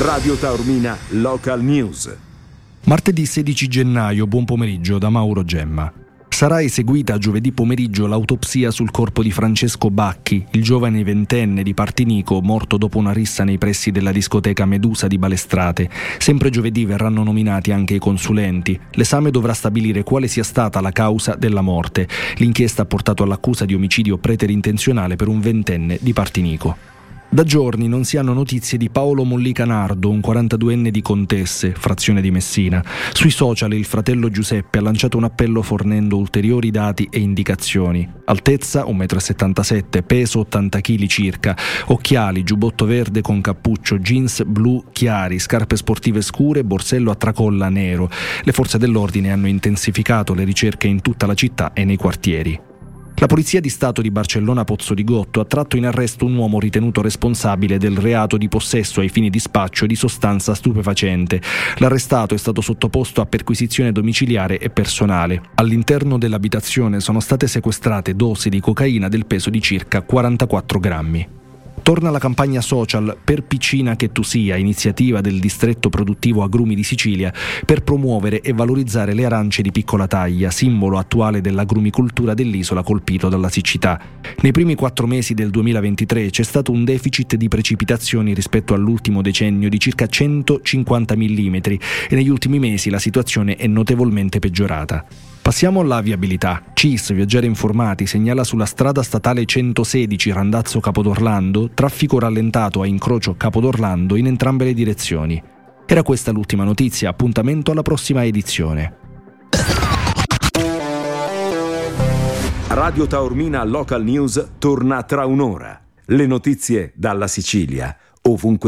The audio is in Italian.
Radio Taormina Local News. Martedì 16 gennaio, buon pomeriggio da Mauro Gemma. Sarà eseguita giovedì pomeriggio l'autopsia sul corpo di Francesco Bacchi, il giovane ventenne di Partinico morto dopo una rissa nei pressi della discoteca Medusa di Balestrate. Sempre giovedì verranno nominati anche i consulenti. L'esame dovrà stabilire quale sia stata la causa della morte. L'inchiesta ha portato all'accusa di omicidio preterintenzionale per un ventenne di Partinico. Da giorni non si hanno notizie di Paolo Mollicanardo, un 42enne di Contesse, frazione di Messina. Sui social il fratello Giuseppe ha lanciato un appello fornendo ulteriori dati e indicazioni. Altezza 1,77 m, peso 80 kg circa, occhiali, giubbotto verde con cappuccio, jeans blu chiari, scarpe sportive scure, borsello a tracolla nero. Le forze dell'ordine hanno intensificato le ricerche in tutta la città e nei quartieri. La Polizia di Stato di Barcellona Pozzo di Gotto ha tratto in arresto un uomo ritenuto responsabile del reato di possesso ai fini di spaccio di sostanza stupefacente. L'arrestato è stato sottoposto a perquisizione domiciliare e personale. All'interno dell'abitazione sono state sequestrate dosi di cocaina del peso di circa 44 grammi. Torna la campagna social Per Piccina che tu sia, iniziativa del distretto produttivo Agrumi di Sicilia, per promuovere e valorizzare le arance di piccola taglia, simbolo attuale dell'agrumicoltura dell'isola colpito dalla siccità. Nei primi quattro mesi del 2023 c'è stato un deficit di precipitazioni rispetto all'ultimo decennio di circa 150 mm e negli ultimi mesi la situazione è notevolmente peggiorata. Passiamo alla viabilità. CIS, Viaggiare Informati, segnala sulla strada statale 116 Randazzo Capodorlando traffico rallentato a incrocio Capodorlando in entrambe le direzioni. Era questa l'ultima notizia, appuntamento alla prossima edizione. Radio Taormina Local News torna tra un'ora. Le notizie dalla Sicilia, ovunque